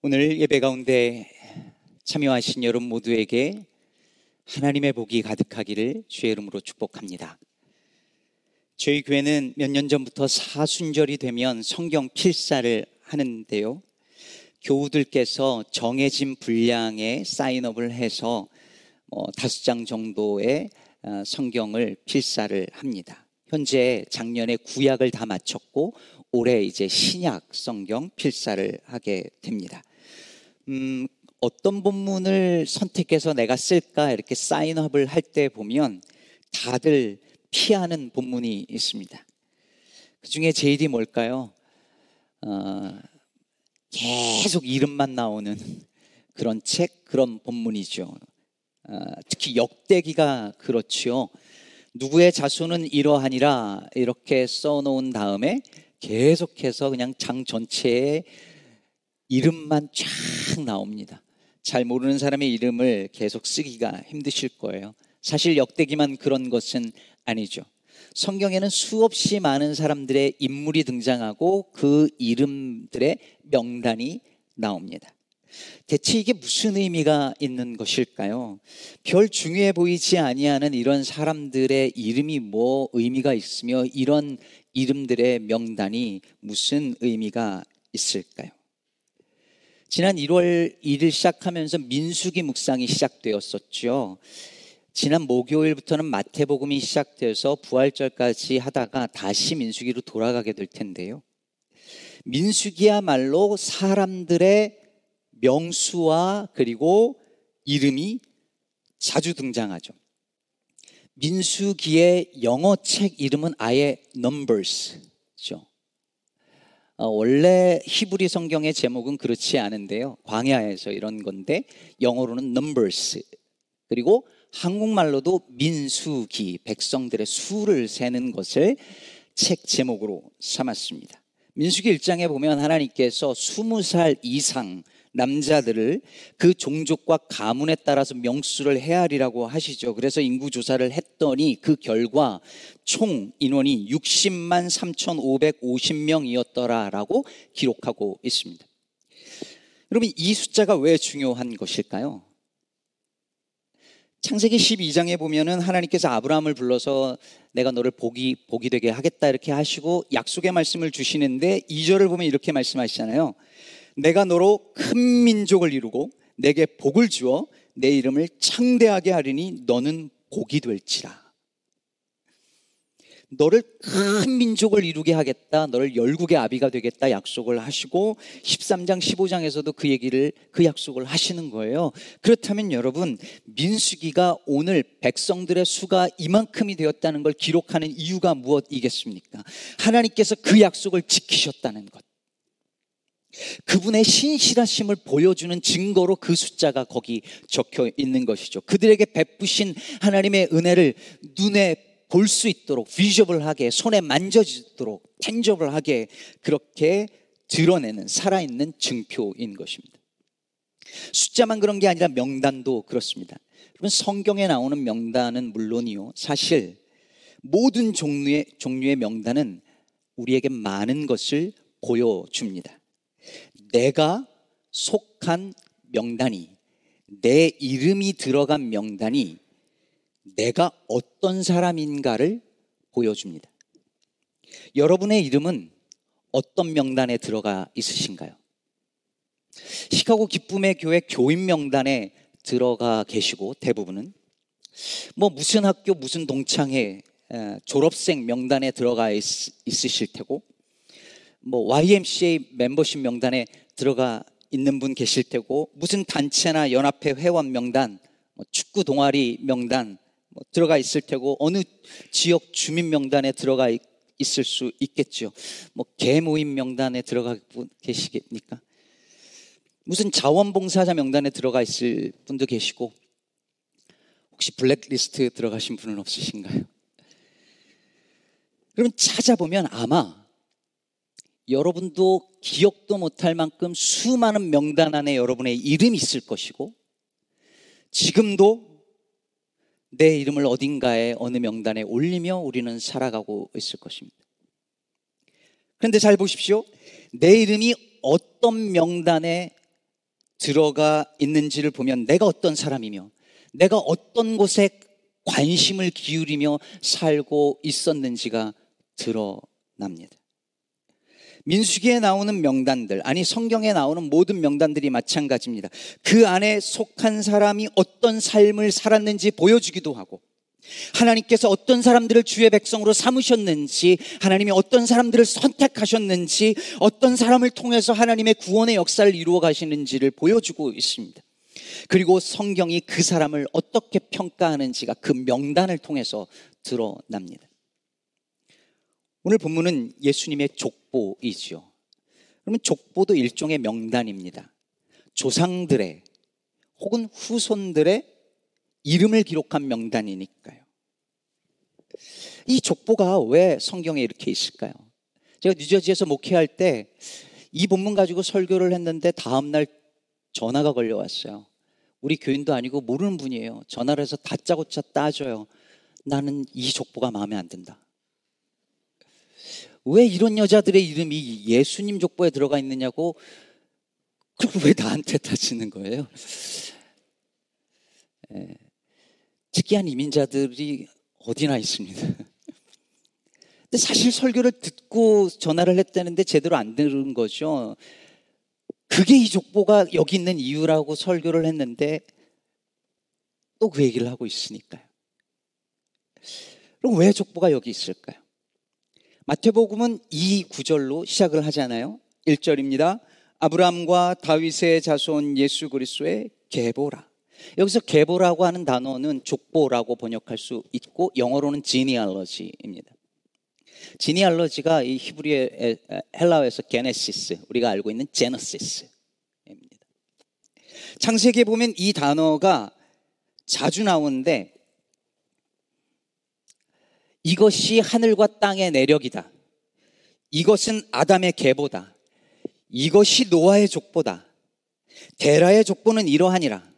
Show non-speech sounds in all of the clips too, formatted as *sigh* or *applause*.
오늘 예배 가운데 참여하신 여러분 모두에게 하나님의 복이 가득하기를 주의 이름으로 축복합니다. 저희 교회는 몇 년 전부터 사순절이 되면 성경 필사를 하는데요. 교우들께서 정해진 분량의 사인업을 해서 뭐 다섯 장 정도의 어, 성경을 필사를 합니다. 현재 작년에 구약을 다 마쳤고 올해 이제 신약 성경 필사를 하게 됩니다. 음, 어떤 본문을 선택해서 내가 쓸까 이렇게 사인업을 할 때 보면 다들 피하는 본문이 있습니다. 그 중에 제일이 뭘까요? 어, 계속 이름만 나오는 그런 책, 그런 본문이죠. 어, 특히 역대기가 그렇지요. 누구의 자손은 이러하니라 이렇게 써놓은 다음에 계속해서 그냥 장 전체에 이름만 쫙 나옵니다. 잘 모르는 사람의 이름을 계속 쓰기가 힘드실 거예요. 사실 역대기만 그런 것은 아니죠. 성경에는 수없이 많은 사람들의 인물이 등장하고 그 이름들의 명단이 나옵니다. 대체 이게 무슨 의미가 있는 것일까요? 별 중요해 보이지 아니하는 이런 사람들의 이름이 뭐 의미가 있으며 이런 이름들의 명단이 무슨 의미가 있을까요? 지난 1월 1일 시작하면서 민수기 묵상이 시작되었었죠. 지난 목요일부터는 마태복음이 시작돼서 부활절까지 하다가 다시 민수기로 돌아가게 될 텐데요. 민수기야말로 사람들의 명수와 그리고 이름이 자주 등장하죠. 민수기의 영어 책 이름은 아예 Numbers죠. 어, 원래 히브리 성경의 제목은 그렇지 않은데요. 광야에서 이런 건데 영어로는 Numbers 그리고 한국말로도 민수기 백성들의 수를 세는 것을 책 제목으로 삼았습니다. 민수기 1장에 보면 하나님께서 20살 이상 남자들을 그 종족과 가문에 따라서 명수를 헤아리라고 하시죠. 그래서 인구 조사를 했더니 그 결과 총 인원이 60만 3,550명이었더라라고 기록하고 있습니다. 여러분 이 숫자가 왜 중요한 것일까요? 창세기 12장에 보면은 하나님께서 아브라함을 불러서 내가 너를 복이 복이 되게 하겠다 이렇게 하시고 약속의 말씀을 주시는데 2절을 보면 이렇게 말씀하시잖아요. 내가 너로 큰 민족을 이루고 내게 복을 주어 내 이름을 창대하게 하리니 너는 복이 될지라. 너를 큰 민족을 이루게 하겠다. 너를 열국의 아비가 되겠다. 약속을 하시고 13장 15장에서도 그 얘기를 그 약속을 하시는 거예요. 그렇다면 여러분 민수기가 오늘 백성들의 수가 이만큼이 되었다는 걸 기록하는 이유가 무엇이겠습니까? 하나님께서 그 약속을 지키셨다는 것. 그분의 신실하심을 보여주는 증거로 그 숫자가 거기 적혀 있는 것이죠. 그들에게 베푸신 하나님의 은혜를 눈에 볼 수 있도록 비저블하게 손에 만져지도록 텐저블하게 그렇게 드러내는 살아있는 증표인 것입니다. 숫자만 그런 게 아니라 명단도 그렇습니다. 여러분 성경에 나오는 명단은 물론이요. 사실 모든 종류의 종류의 명단은 우리에게 많은 것을 보여줍니다. 내가 속한 명단이 내 이름이 들어간 명단이 내가 어떤 사람인가를 보여줍니다. 여러분의 이름은 어떤 명단에 들어가 있으신가요? 시카고 기쁨의 교회 교인 명단에 들어가 계시고 대부분은 뭐 무슨 학교 무슨 동창회 졸업생 명단에 들어가 있, 있으실 테고 뭐 YMCA 멤버십 명단에 들어가 있는 분 계실 테고 무슨 단체나 연합회 회원 명단, 뭐 축구 동아리 명단 뭐 들어가 있을 테고 어느 지역 주민 명단에 들어가 있을 수 있겠죠. 뭐 개모임 명단에 들어가 계시겠습니까? 무슨 자원봉사자 명단에 들어가 있을 분도 계시고 혹시 블랙리스트 들어가신 분은 없으신가요? 그럼 찾아보면 아마 여러분도 기억도 못할 만큼 수많은 명단 안에 여러분의 이름이 있을 것이고 지금도 내 이름을 어딘가에 어느 명단에 올리며 우리는 살아가고 있을 것입니다. 그런데 잘 보십시오. 내 이름이 어떤 명단에 들어가 있는지를 보면 내가 어떤 사람이며 내가 어떤 곳에 관심을 기울이며 살고 있었는지가 드러납니다. 민수기에 나오는 명단들, 아니 성경에 나오는 모든 명단들이 마찬가지입니다. 그 안에 속한 사람이 어떤 삶을 살았는지 보여주기도 하고, 하나님께서 어떤 사람들을 주의 백성으로 삼으셨는지, 하나님이 어떤 사람들을 선택하셨는지, 어떤 사람을 통해서 하나님의 구원의 역사를 이루어 가시는지를 보여주고 있습니다. 그리고 성경이 그 사람을 어떻게 평가하는지가 그 명단을 통해서 드러납니다. 오늘 본문은 예수님의 족 보이지요. 그러면 족보도 일종의 명단입니다. 조상들의 혹은 후손들의 이름을 기록한 명단이니까요. 이 족보가 왜 성경에 이렇게 있을까요? 제가 뉴저지에서 목회할 때 이 본문 가지고 설교를 했는데 다음날 전화가 걸려왔어요. 우리 교인도 아니고 모르는 분이에요. 전화를 해서 다짜고짜 따져요. 나는 이 족보가 마음에 안 든다. 왜 이런 여자들의 이름이 예수님 족보에 들어가 있느냐고 그럼 왜 나한테 따지는 거예요? 예, 특이한 이민자들이 어디나 있습니다. 근데 사실 설교를 듣고 전화를 했다는데 제대로 안 들은 거죠. 그게 이 족보가 여기 있는 이유라고 설교를 했는데 또 그 얘기를 하고 있으니까요. 그럼 왜 족보가 여기 있을까요? 마태복음은 이 구절로 시작을 하잖아요. 1절입니다. 아브라함과 다윗의 자손 예수 그리스도의 계보라. 여기서 계보라고 하는 단어는 족보라고 번역할 수 있고 영어로는 genealogy입니다. 지니알러지가 이 히브리의 헬라어에서 게네시스, 우리가 알고 있는 제너시스입니다. 창세기에 보면 이 단어가 자주 나오는데 이것이 하늘과 땅의 내력이다. 이것은 아담의 계보다. 이것이 노아의 족보다. 데라의 족보는 이러하니라.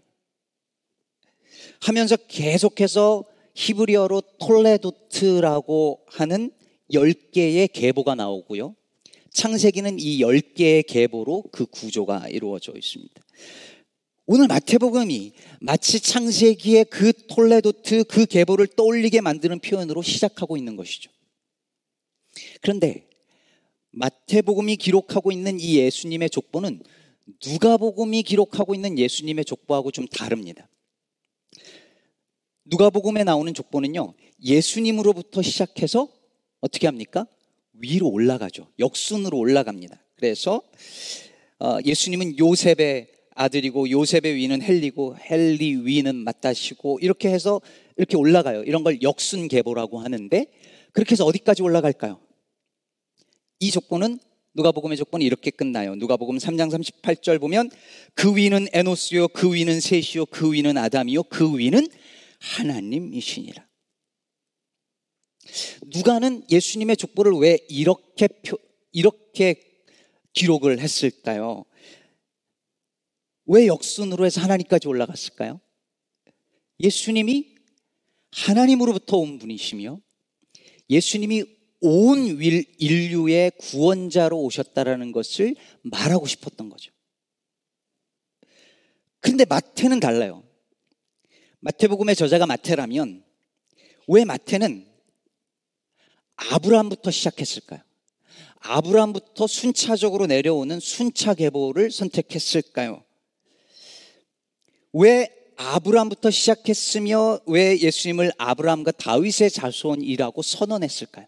하면서 계속해서 히브리어로 톨레도트라고 하는 10개의 계보가 나오고요. 창세기는 이 10개의 계보로 그 구조가 이루어져 있습니다. 오늘 마태복음이 마치 창세기의 그 톨레도트 그 계보를 떠올리게 만드는 표현으로 시작하고 있는 것이죠. 그런데 마태복음이 기록하고 있는 이 예수님의 족보는 누가복음이 기록하고 있는 예수님의 족보하고 좀 다릅니다. 누가복음에 나오는 족보는요. 예수님으로부터 시작해서 어떻게 합니까? 위로 올라가죠. 역순으로 올라갑니다. 그래서 어, 예수님은 요셉의 아들이고 요셉의 위는 헬리고 헬리 위는 마따시고 이렇게 해서 이렇게 올라가요. 이런 걸 역순 계보라고 하는데 그렇게 해서 어디까지 올라갈까요? 이 조건은 누가복음의 조건이 이렇게 끝나요. 누가복음 3장 38절 보면 그 위는 에노스요 그 위는 셋이요 그 위는 아담이요 그 위는 하나님이시니라. 누가는 예수님의 족보를 왜 이렇게 표, 이렇게 기록을 했을까요? 왜 역순으로 해서 하나님까지 올라갔을까요? 예수님이 하나님으로부터 온 분이시며 예수님이 온 인류의 구원자로 오셨다라는 것을 말하고 싶었던 거죠. 근데 마태는 달라요. 마태복음의 저자가 마태라면 왜 마태는 아브라함부터 시작했을까요? 아브라함부터 순차적으로 내려오는 순차 계보를 선택했을까요? 왜 아브라함부터 시작했으며 왜 예수님을 아브라함과 다윗의 자손이라고 선언했을까요?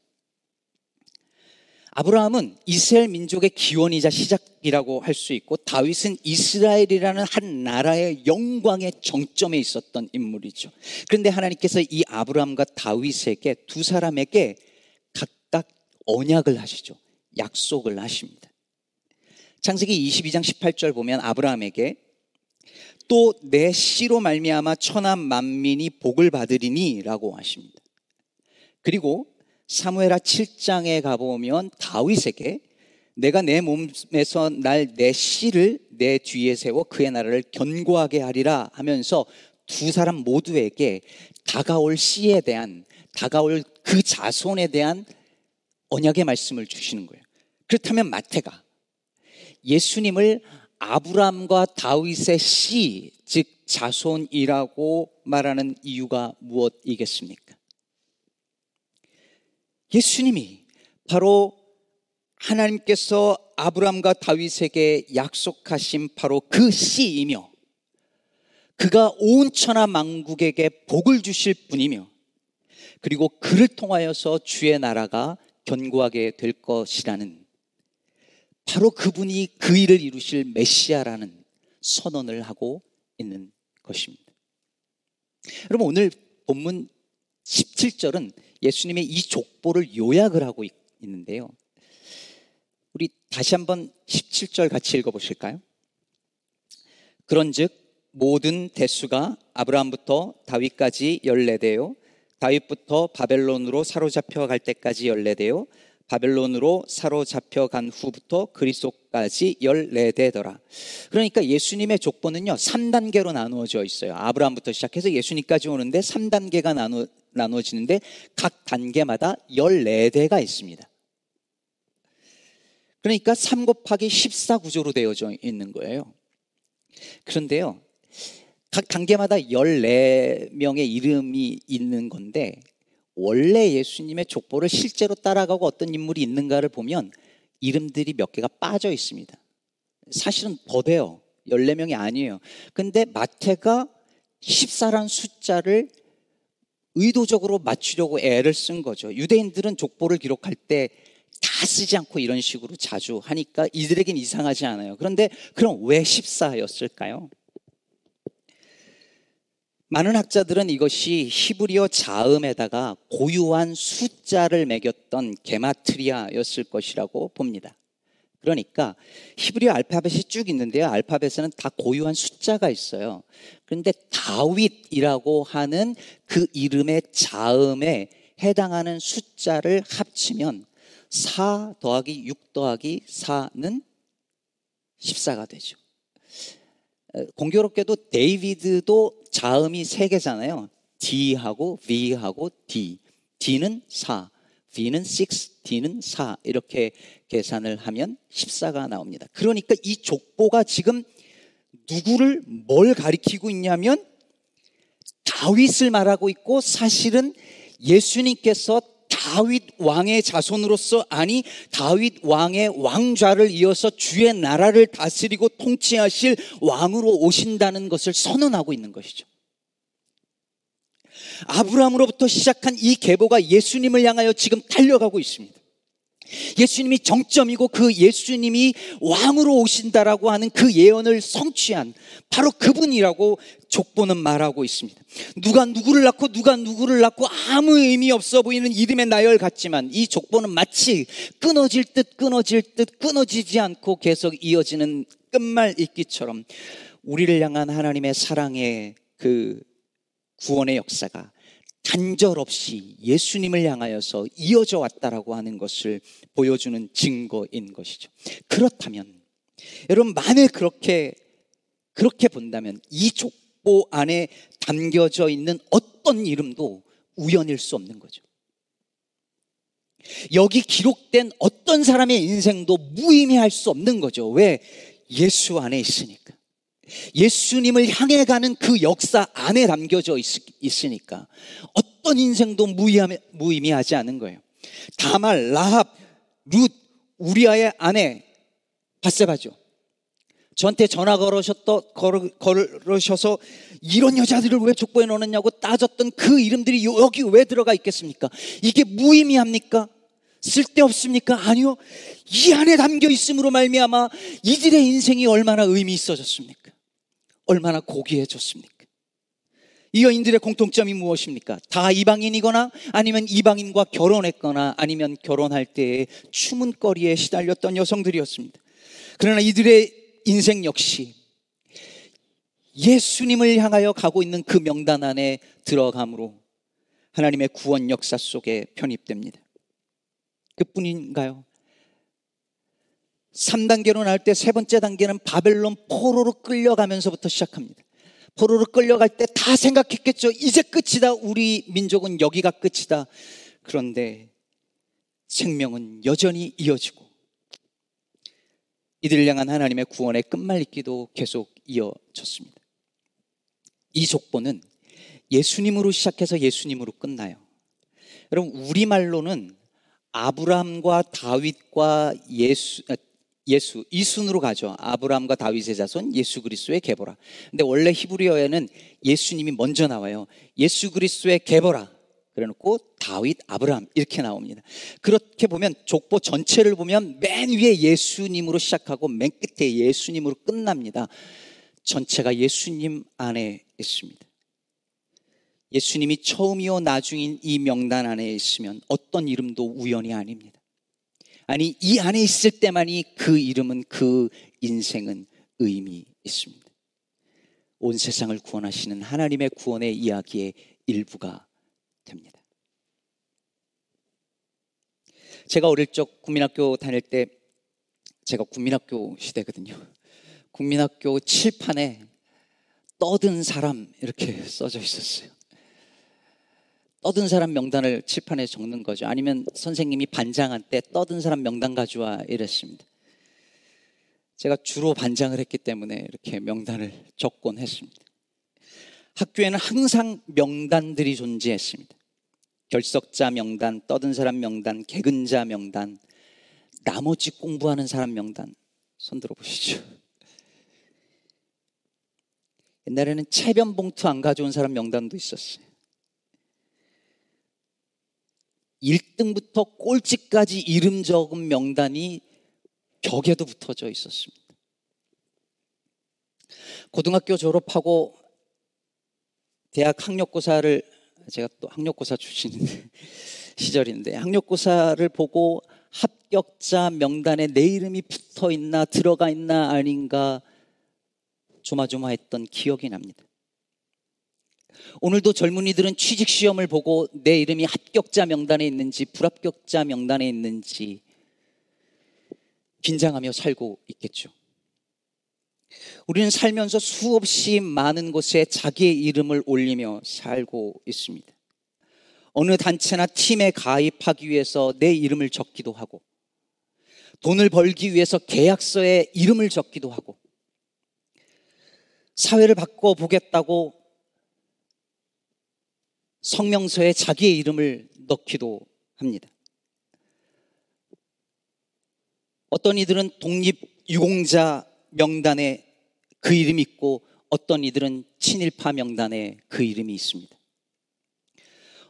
아브라함은 이스라엘 민족의 기원이자 시작이라고 할 수 있고 다윗은 이스라엘이라는 한 나라의 영광의 정점에 있었던 인물이죠. 그런데 하나님께서 이 아브라함과 다윗에게 두 사람에게 언약을 하시죠. 약속을 하십니다. 창세기 22장 18절 보면 아브라함에게 또 내 씨로 말미암아 천한 만민이 복을 받으리니라고 하십니다. 그리고 사무엘하 7장에 가보면 다윗에게 내가 내 몸에서 날 내 씨를 내 뒤에 세워 그의 나라를 견고하게 하리라 하면서 두 사람 모두에게 다가올 씨에 대한 다가올 그 자손에 대한 언약의 말씀을 주시는 거예요. 그렇다면 마태가 예수님을 아브람과 다윗의 씨, 즉 자손이라고 말하는 이유가 무엇이겠습니까? 예수님이 바로 하나님께서 아브람과 다윗에게 약속하신 바로 그 씨이며 그가 온 천하 만국에게 복을 주실 분이며 그리고 그를 통하여서 주의 나라가 견고하게 될 것이라는 바로 그분이 그 일을 이루실 메시아라는 선언을 하고 있는 것입니다. 여러분 오늘 본문 17절은 예수님의 이 족보를 요약을 하고 있는데요. 우리 다시 한번 17절 같이 읽어 보실까요? 그런즉 모든 대수가 아브라함부터 다윗까지 열네대요. 다윗부터 바벨론으로 사로잡혀 갈 때까지 열네대요. 바벨론으로 사로잡혀 간 후부터 그리스도까지 14대더라. 그러니까 예수님의 족보는요, 3단계로 나누어져 있어요. 아브라함부터 시작해서 예수님까지 오는데 3단계가 나누, 나누어지는데 각 단계마다 14대가 있습니다. 그러니까 3 곱하기 14 구조로 되어져 있는 거예요. 그런데요, 각 단계마다 14명의 이름이 있는 건데, 원래 예수님의 족보를 실제로 따라가고 어떤 인물이 있는가를 보면 이름들이 몇 개가 빠져 있습니다. 사실은 더 돼요. 14명이 아니에요. 근데 마태가 14란 숫자를 의도적으로 맞추려고 애를 쓴 거죠. 유대인들은 족보를 기록할 때 다 쓰지 않고 이런 식으로 자주 하니까 이들에겐 이상하지 않아요. 그런데 그럼 왜 14였을까요? 많은 학자들은 이것이 히브리어 자음에다가 고유한 숫자를 매겼던 게마트리아였을 것이라고 봅니다. 그러니까 히브리어 알파벳이 쭉 있는데요. 알파벳에는 다 고유한 숫자가 있어요. 그런데 다윗이라고 하는 그 이름의 자음에 해당하는 숫자를 합치면 4 더하기 6 더하기 4는 14가 되죠. 공교롭게도 데이비드도 자음이 세 개잖아요. D하고 V하고 D. D는 4, V는 6, D는 4. 이렇게 계산을 하면 14가 나옵니다. 그러니까 이 족보가 지금 누구를 뭘 가리키고 있냐면 다윗을 말하고 있고 사실은 예수님께서 다윗 왕의 자손으로서 아니 다윗 왕의 왕좌를 이어서 주의 나라를 다스리고 통치하실 왕으로 오신다는 것을 선언하고 있는 것이죠. 아브라함으로부터 시작한 이 계보가 예수님을 향하여 지금 달려가고 있습니다. 예수님이 정점이고 그 예수님이 왕으로 오신다라고 하는 그 예언을 성취한 바로 그분이라고 족보는 말하고 있습니다. 누가 누구를 낳고 누가 누구를 낳고 아무 의미 없어 보이는 이름의 나열 같지만 이 족보는 마치 끊어질 듯 끊어질 듯 끊어지지 않고 계속 이어지는 끝말 읽기처럼 우리를 향한 하나님의 사랑의 그 구원의 역사가 단절 없이 예수님을 향하여서 이어져 왔다라고 하는 것을 보여주는 증거인 것이죠. 그렇다면 여러분 만일 그렇게 그렇게 본다면 이 족보 안에 담겨져 있는 어떤 이름도 우연일 수 없는 거죠. 여기 기록된 어떤 사람의 인생도 무의미할 수 없는 거죠. 왜? 예수 안에 있으니까. 예수님을 향해 가는 그 역사 안에 담겨져 있, 으니까 어떤 인생도 무의미하지 않은 거예요. 다말, 라합, 룻, 우리아의 아내 바세바죠. 저한테 전화 걸으셨더, 걸으셔서 이런 여자들을 왜 족보에 넣느냐고 따졌던 그 이름들이 여기 왜 들어가 있겠습니까? 이게 무의미합니까? 쓸데없습니까? 아니요. 이 안에 담겨 있음으로 말미암아 이들의 인생이 얼마나 의미 있어졌습니까? 얼마나 고귀해졌습니까? 이 여인들의 공통점이 무엇입니까? 다 이방인이거나 아니면 이방인과 결혼했거나 아니면 결혼할 때에 추문거리에 시달렸던 여성들이었습니다. 그러나 이들의 인생 역시 예수님을 향하여 가고 있는 그 명단 안에 들어감으로 하나님의 구원 역사 속에 편입됩니다. 그뿐인가요? 3단계로 나올 때 세 번째 단계는 바벨론 포로로 끌려가면서부터 시작합니다. 포로로 끌려갈 때 다 생각했겠죠. 이제 끝이다. 우리 민족은 여기가 끝이다. 그런데 생명은 여전히 이어지고 이들을 향한 하나님의 구원의 끝말잇기도 계속 이어졌습니다. 이 족보는 예수님으로 시작해서 예수님으로 끝나요. 여러분, 우리말로는 아브라함과 다윗과 예수, 아, 예수, 이 순으로 가죠. 아브라함과 다윗의 자손, 예수 그리스도의 계보라. 근데 원래 히브리어에는 예수님이 먼저 나와요. 예수 그리스도의 계보라. 그래 놓고 다윗, 아브라함 이렇게 나옵니다. 그렇게 보면 족보 전체를 보면 맨 위에 예수님으로 시작하고 맨 끝에 예수님으로 끝납니다. 전체가 예수님 안에 있습니다. 예수님이 처음이요 나중인 이 명단 안에 있으면 어떤 이름도 우연이 아닙니다. 아니, 이 안에 있을 때만이 그 이름은 그 인생은 의미 있습니다. 온 세상을 구원하시는 하나님의 구원의 이야기의 일부가 됩니다. 제가 어릴 적 국민학교 다닐 때 제가 국민학교 시대거든요. 국민학교 칠판에 떠든 사람 이렇게 *laughs* 써져 있었어요. 떠든 사람 명단을 칠판에 적는 거죠. 아니면 선생님이 반장한 때 떠든 사람 명단 가져와 이랬습니다. 제가 주로 반장을 했기 때문에 이렇게 명단을 적곤 했습니다. 학교에는 항상 명단들이 존재했습니다. 결석자 명단, 떠든 사람 명단, 개근자 명단, 나머지 공부하는 사람 명단. 손 들어보시죠. 옛날에는 체변 봉투 안 가져온 사람 명단도 있었어요. 1등부터 꼴찌까지 이름 적은 명단이 벽에도 붙어져 있었습니다. 고등학교 졸업하고 대학 학력고사를 제가 또 학력고사 출신 *laughs* 시절인데 학력고사를 보고 합격자 명단에 내 이름이 붙어 있나 들어가 있나 아닌가 조마조마했던 기억이 납니다. 오늘도 젊은이들은 취직 시험을 보고 내 이름이 합격자 명단에 있는지 불합격자 명단에 있는지 긴장하며 살고 있겠죠. 우리는 살면서 수없이 많은 곳에 자기의 이름을 올리며 살고 있습니다. 어느 단체나 팀에 가입하기 위해서 내 이름을 적기도 하고, 돈을 벌기 위해서 계약서에 이름을 적기도 하고, 사회를 바꿔보겠다고 성명서에 자기의 이름을 넣기도 합니다. 어떤 이들은 독립유공자 명단에 그 이름이 있고 어떤 이들은 친일파 명단에 그 이름이 있습니다.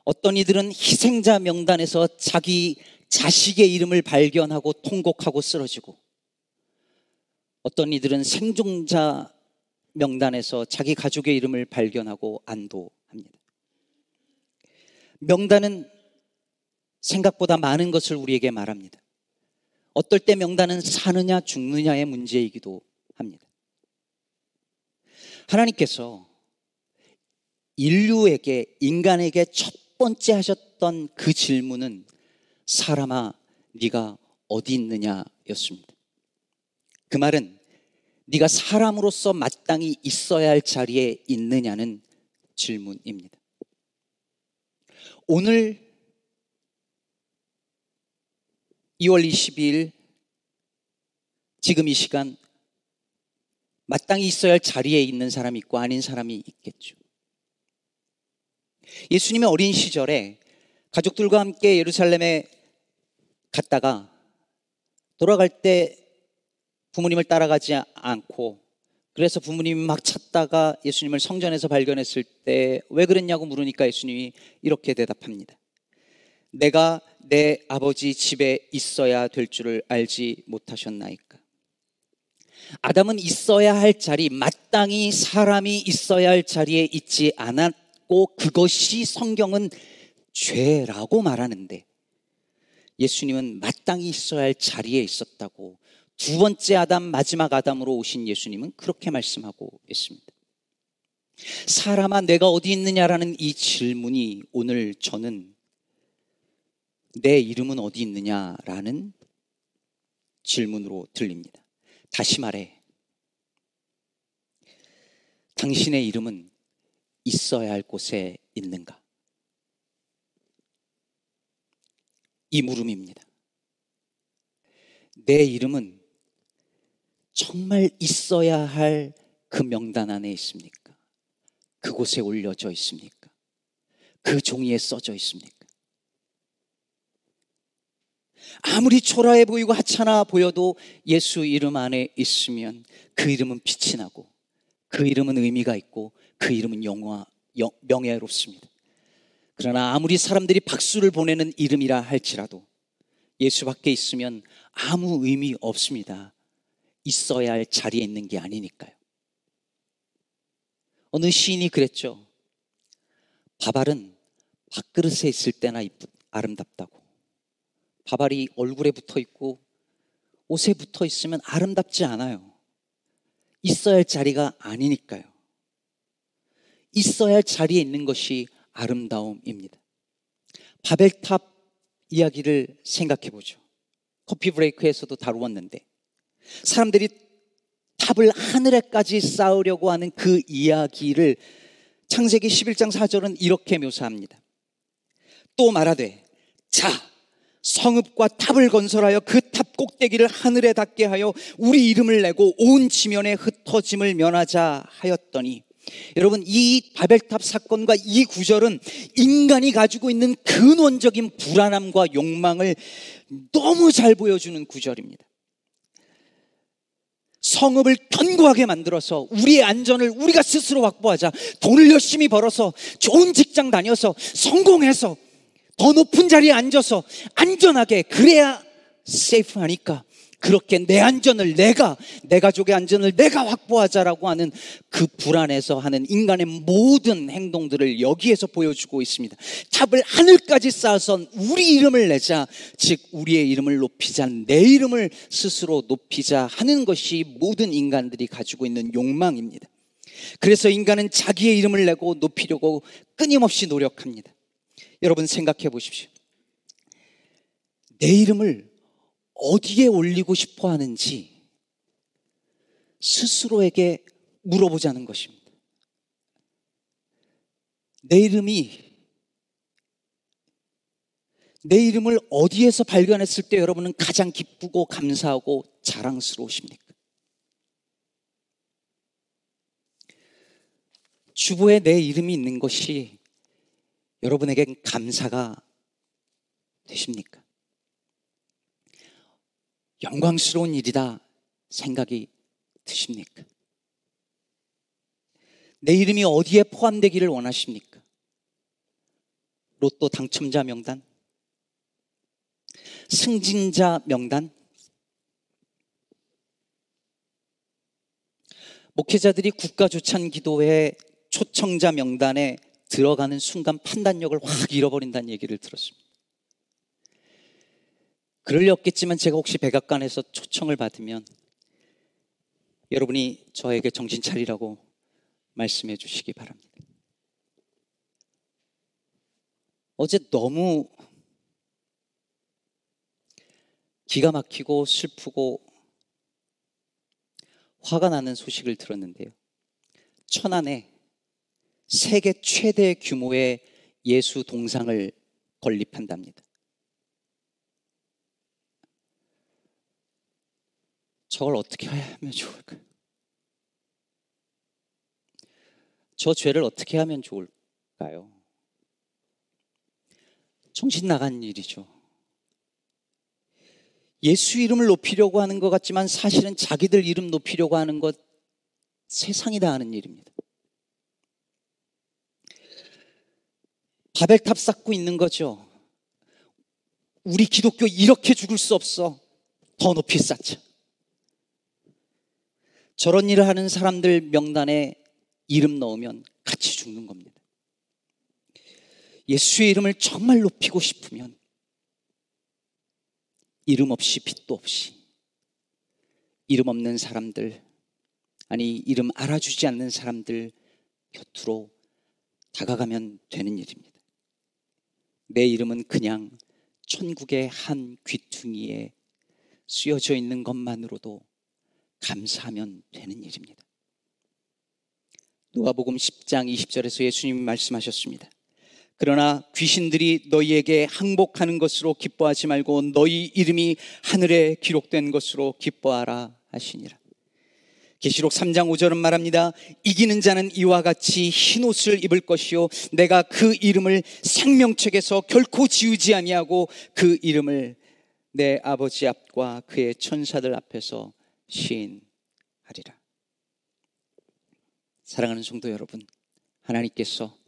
어떤 이들은 희생자 명단에서 자기 자식의 이름을 발견하고 통곡하고 쓰러지고 어떤 이들은 생존자 명단에서 자기 가족의 이름을 발견하고 안도합니다. 명단은 생각보다 많은 것을 우리에게 말합니다. 어떨 때 명단은 사느냐 죽느냐의 문제이기도 합니다. 하나님께서 인류에게, 인간에게 첫 번째 하셨던 그 질문은 사람아, 네가 어디 있느냐였습니다. 그 말은 네가 사람으로서 마땅히 있어야 할 자리에 있느냐는 질문입니다. 오늘 2월 22일 지금 이 시간 마땅히 있어야 할 자리에 있는 사람이 있고 아닌 사람이 있겠죠. 예수님의 어린 시절에 가족들과 함께 예루살렘에 갔다가 돌아갈 때 부모님을 따라가지 않고 그래서 부모님이 막 찾다가 예수님을 성전에서 발견했을 때 왜 그랬냐고 물으니까 예수님이 이렇게 대답합니다. 내가 내 아버지 집에 있어야 될 줄을 알지 못하셨나이까. 아담은 있어야 할 자리, 마땅히 사람이 있어야 할 자리에 있지 않았고 그것이 성경은 죄라고 말하는데 예수님은 마땅히 있어야 할 자리에 있었다고 두 번째 아담, 마지막 아담으로 오신 예수님은 그렇게 말씀하고 있습니다. 사람아, 내가 어디 있느냐라는 이 질문이 오늘 저는 내 이름은 어디 있느냐라는 질문으로 들립니다. 다시 말해, 당신의 이름은 있어야 할 곳에 있는가? 이 물음입니다. 내 이름은 정말 있어야 할 그 명단 안에 있습니까? 그곳에 올려져 있습니까? 그 종이에 써져 있습니까? 아무리 초라해 보이고 하찮아 보여도 예수 이름 안에 있으면 그 이름은 빛이 나고 그 이름은 의미가 있고 그 이름은 영화, 명예롭습니다. 그러나 아무리 사람들이 박수를 보내는 이름이라 할지라도 예수 밖에 있으면 아무 의미 없습니다. 있어야 할 자리에 있는 게 아니니까요. 어느 시인이 그랬죠. 바발은 밥그릇에 있을 때나 아름답다고. 바발이 얼굴에 붙어 있고 옷에 붙어 있으면 아름답지 않아요. 있어야 할 자리가 아니니까요. 있어야 할 자리에 있는 것이 아름다움입니다. 바벨탑 이야기를 생각해 보죠. 커피 브레이크에서도 다루었는데 사람들이 탑을 하늘에까지 쌓으려고 하는 그 이야기를 창세기 11장 4절은 이렇게 묘사합니다. 또 말하되 자 성읍과 탑을 건설하여 그 탑 꼭대기를 하늘에 닿게 하여 우리 이름을 내고 온 지면에 흩어짐을 면하자 하였더니 여러분 이 바벨탑 사건과 이 구절은 인간이 가지고 있는 근원적인 불안함과 욕망을 너무 잘 보여주는 구절입니다. 성읍을 견고하게 만들어서 우리의 안전을 우리가 스스로 확보하자. 돈을 열심히 벌어서 좋은 직장 다녀서 성공해서 더 높은 자리에 앉아서 안전하게 그래야 세이프하니까 그렇게 내 안전을 내가 내 가족의 안전을 내가 확보하자라고 하는 그 불안에서 하는 인간의 모든 행동들을 여기에서 보여주고 있습니다. 탑을 하늘까지 쌓아서 우리 이름을 내자 즉 우리의 이름을 높이자 내 이름을 스스로 높이자 하는 것이 모든 인간들이 가지고 있는 욕망입니다. 그래서 인간은 자기의 이름을 내고 높이려고 끊임없이 노력합니다. 여러분 생각해 보십시오. 내 이름을 어디에 올리고 싶어 하는지 스스로에게 물어보자는 것입니다. 내 이름이 내 이름을 어디에서 발견했을 때 여러분은 가장 기쁘고 감사하고 자랑스러우십니까? 주보에 내 이름이 있는 것이 여러분에겐 감사가 되십니까? 영광스러운 일이다 생각이 드십니까? 내 이름이 어디에 포함되기를 원하십니까? 로또 당첨자 명단? 승진자 명단? 목회자들이 국가조찬 기도회 초청자 명단에 들어가는 순간 판단력을 확 잃어버린다는 얘기를 들었습니다. 그럴 리 없겠지만 제가 혹시 백악관에서 초청을 받으면 여러분이 저에게 정신 차리라고 말씀해 주시기 바랍니다. 어제 너무 기가 막히고 슬프고 화가 나는 소식을 들었는데요. 천안에 세계 최대 규모의 예수 동상을 건립한답니다. 저걸 어떻게 하면 좋을까요? 저 죄를 어떻게 하면 좋을까요? 정신 나간 일이죠. 예수 이름을 높이려고 하는 것 같지만 사실은 자기들 이름 높이려고 하는 것 세상이 다 하는 일입니다. 바벨탑 쌓고 있는 거죠. 우리 기독교 이렇게 죽을 수 없어. 더 높이 쌓자. 저런 일을 하는 사람들 명단에 이름 넣으면 같이 죽는 겁니다. 예수의 이름을 정말 높이고 싶으면 이름 없이 빛도 없이 이름 없는 사람들 아니 이름 알아주지 않는 사람들 곁으로 다가가면 되는 일입니다. 내 이름은 그냥 천국의 한 귀퉁이에 쓰여져 있는 것만으로도 감사하면 되는 일입니다. 누가복음 10장 20절에서 예수님이 말씀하셨습니다. 그러나 귀신들이 너희에게 항복하는 것으로 기뻐하지 말고 너희 이름이 하늘에 기록된 것으로 기뻐하라 하시니라. 계시록 3장 5절은 말합니다. 이기는 자는 이와 같이 흰 옷을 입을 것이요 내가 그 이름을 생명책에서 결코 지우지 아니하고 그 이름을 내 아버지 앞과 그의 천사들 앞에서 시인하리라. 사랑하는 성도 여러분, 하나님께서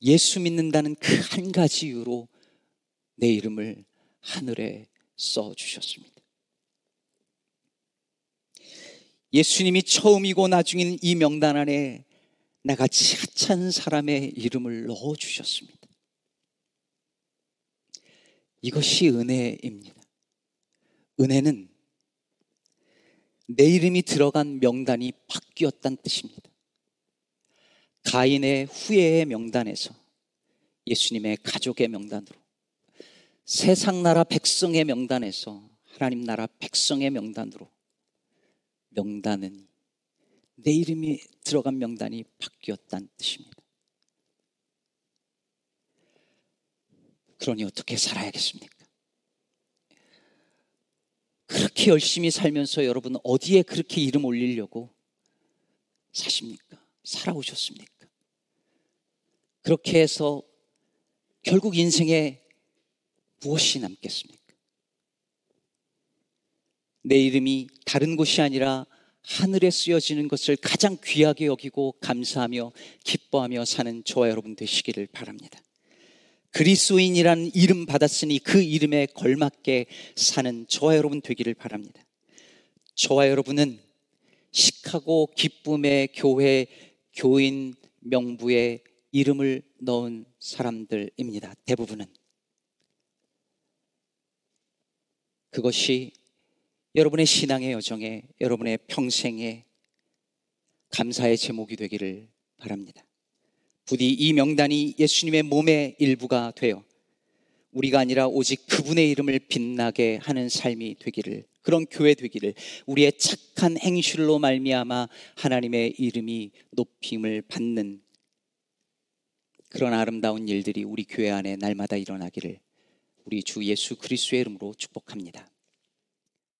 예수 믿는다는 그 한 가지 이유로 내 이름을 하늘에 써 주셨습니다. 예수님이 처음이고 나중인 이 명단 안에 나같이 하찮은 사람의 이름을 넣어 주셨습니다. 이것이 은혜입니다. 은혜는 내 이름이 들어간 명단이 바뀌었다는 뜻입니다. 가인의 후예의 명단에서 예수님의 가족의 명단으로 세상 나라 백성의 명단에서 하나님 나라 백성의 명단으로 명단은 내 이름이 들어간 명단이 바뀌었다는 뜻입니다. 그러니 어떻게 살아야겠습니까? 그렇게 열심히 살면서 여러분 어디에 그렇게 이름 올리려고 사십니까? 살아오셨습니까? 그렇게 해서 결국 인생에 무엇이 남겠습니까? 내 이름이 다른 곳이 아니라 하늘에 쓰여지는 것을 가장 귀하게 여기고 감사하며 기뻐하며 사는 저와 여러분 되시기를 바랍니다. 그리스도인이라는 이름 받았으니 그 이름에 걸맞게 사는 저와 여러분 되기를 바랍니다. 저와 여러분은 시카고 기쁨의 교회 교인 명부에 이름을 넣은 사람들입니다. 대부분은. 그것이 여러분의 신앙의 여정에 여러분의 평생에 감사의 제목이 되기를 바랍니다. 부디 이 명단이 예수님의 몸의 일부가 되어 우리가 아니라 오직 그분의 이름을 빛나게 하는 삶이 되기를 그런 교회 되기를 우리의 착한 행실로 말미암아 하나님의 이름이 높임을 받는 그런 아름다운 일들이 우리 교회 안에 날마다 일어나기를 우리 주 예수 그리스도의 이름으로 축복합니다.